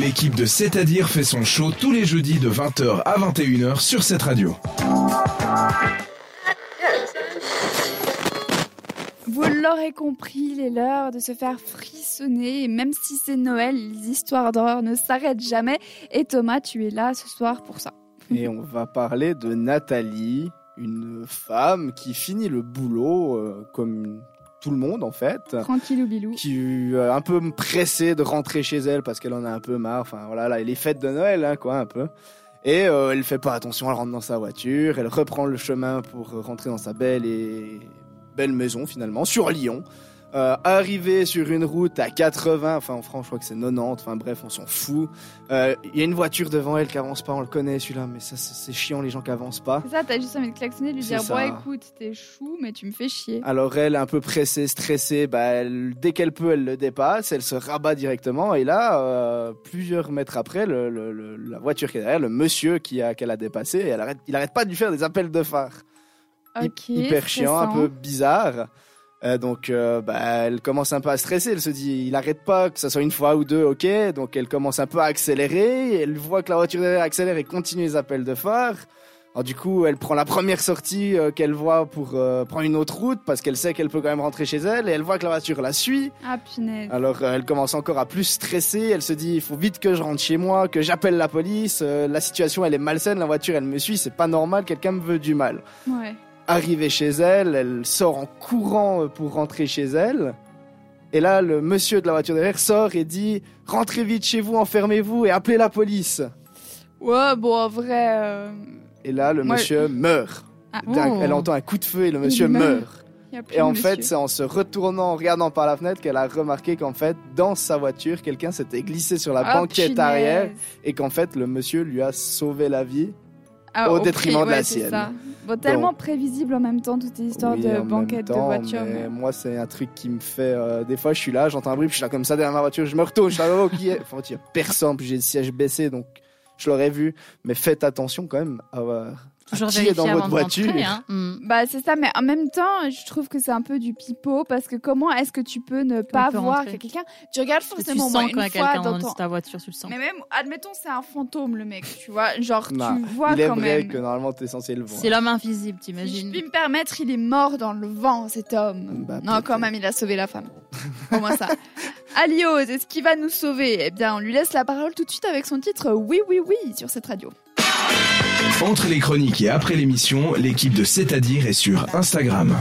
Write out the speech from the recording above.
L'équipe de C'est-à-dire fait son show tous les jeudis de 20h à 21h sur cette radio. Vous l'aurez compris, il est l'heure de se faire frissonner. Et même si c'est Noël, les histoires d'horreur ne s'arrêtent jamais. Et Thomas, tu es là ce soir pour ça. Et on va parler de Nathalie, une femme qui finit le boulot euh, comme tout le monde en fait. Tranquille ou bilou. Qui est un peu pressée de rentrer chez elle parce qu'elle en a un peu marre. Enfin voilà, là, les fêtes de Noël, hein, quoi, un peu. Et euh, elle fait pas attention, elle rentre dans sa voiture, elle reprend le chemin pour rentrer dans sa belle et belle maison finalement, sur Lyon. Euh, arrivé sur une route à 80, enfin en France je crois que c'est 90, enfin bref on s'en fout. Euh, Il y a une voiture devant elle qui avance pas, on le connaît celui-là, mais ça c'est chiant les gens qui avancent pas. C'est ça, t'as juste envie de klaxonner, lui dire ça. Bon, écoute, t'es chou, mais tu me fais chier. Alors elle, un peu pressée, stressée, bah, elle- dès qu'elle peut, elle le dépasse, elle se rabat directement. Et là, euh, plusieurs mètres après, le- le- le- la voiture qui est derrière, le monsieur qui a qu'elle a dépassé, elle arrête, il arrête pas de lui faire des appels de phare. Hy- Ok. hyper chiant, un peu bizarre. Euh, donc, euh, bah, elle commence un peu à stresser. Elle se dit, il arrête pas, que ça soit une fois ou deux, ok. Donc, elle commence un peu à accélérer. Elle voit que la voiture derrière accélère et continue les appels de phare. Alors, du coup, elle prend la première sortie euh, qu'elle voit pour prendre une autre route parce qu'elle sait qu'elle peut quand même rentrer chez elle. Et elle voit que la voiture la suit. Ah, punaise. Alors, elle commence encore à plus stresser. Elle se dit, il faut vite que je rentre chez moi, que j'appelle la police. La situation, elle est malsaine. La voiture, elle me suit. C'est pas normal. Quelqu'un me veut du mal. Ouais. Arrivée chez elle, elle sort en courant euh, pour rentrer chez elle. Et là, le monsieur de la voiture derrière sort et dit Rentrez vite chez vous, enfermez-vous et appelez la police. Ouais, bon, en vrai. euh, Et là, le Moi, monsieur meurt. Ah, Oh. Elle entend un coup de feu et le monsieur meurt. Et en monsieur. fait, c'est en se retournant, en regardant par la fenêtre, qu'elle a remarqué qu'en fait, dans sa voiture, quelqu'un s'était glissé sur la Ah, banquette arrière et qu'en fait, le monsieur lui a sauvé la vie. Ah, au prix, détriment de la ouais, sienne. ça. Bon, tellement prévisible en même temps, toutes ces histoires Oui, de banquettes de temps, voiture. mais mais- Moi, c'est un truc qui me fait. euh, des fois, je suis là, j'entends un bruit, puis je suis là comme ça derrière ma voiture, je me retourne, je suis là, oh, qui est Enfin, il y a personne, puis j'ai le siège baissé, donc je l'aurais vu. Mais faites attention quand même à, à Toujours qui est dans votre voiture. hein. Bah c'est ça, mais en même temps, je trouve que c'est un peu du pipeau parce que comment est-ce que tu peux ne pas voir que quelqu'un Tu regardes Tu forcément sens moi, quand il y a une fois quelqu'un dans ton... ta voiture, tu le sens. Mais même, admettons, c'est un fantôme le mec, tu vois, genre Non, tu vois Il est quand vrai même. que normalement, t'es censé le voir. C'est l'homme invisible, Si je t'imagines puis me permettre, il est mort dans le vent, cet homme. Bah, non, quand même, il a sauvé la femme. Au moins ça. Alios, est-ce qu'il va nous sauver? Eh bien, on lui laisse la parole tout de suite avec son titre Oui, oui, oui sur cette radio. Entre les chroniques et après l'émission, l'équipe de C'est-à-dire est sur Instagram.